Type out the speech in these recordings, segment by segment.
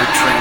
a dream.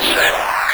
Yeah.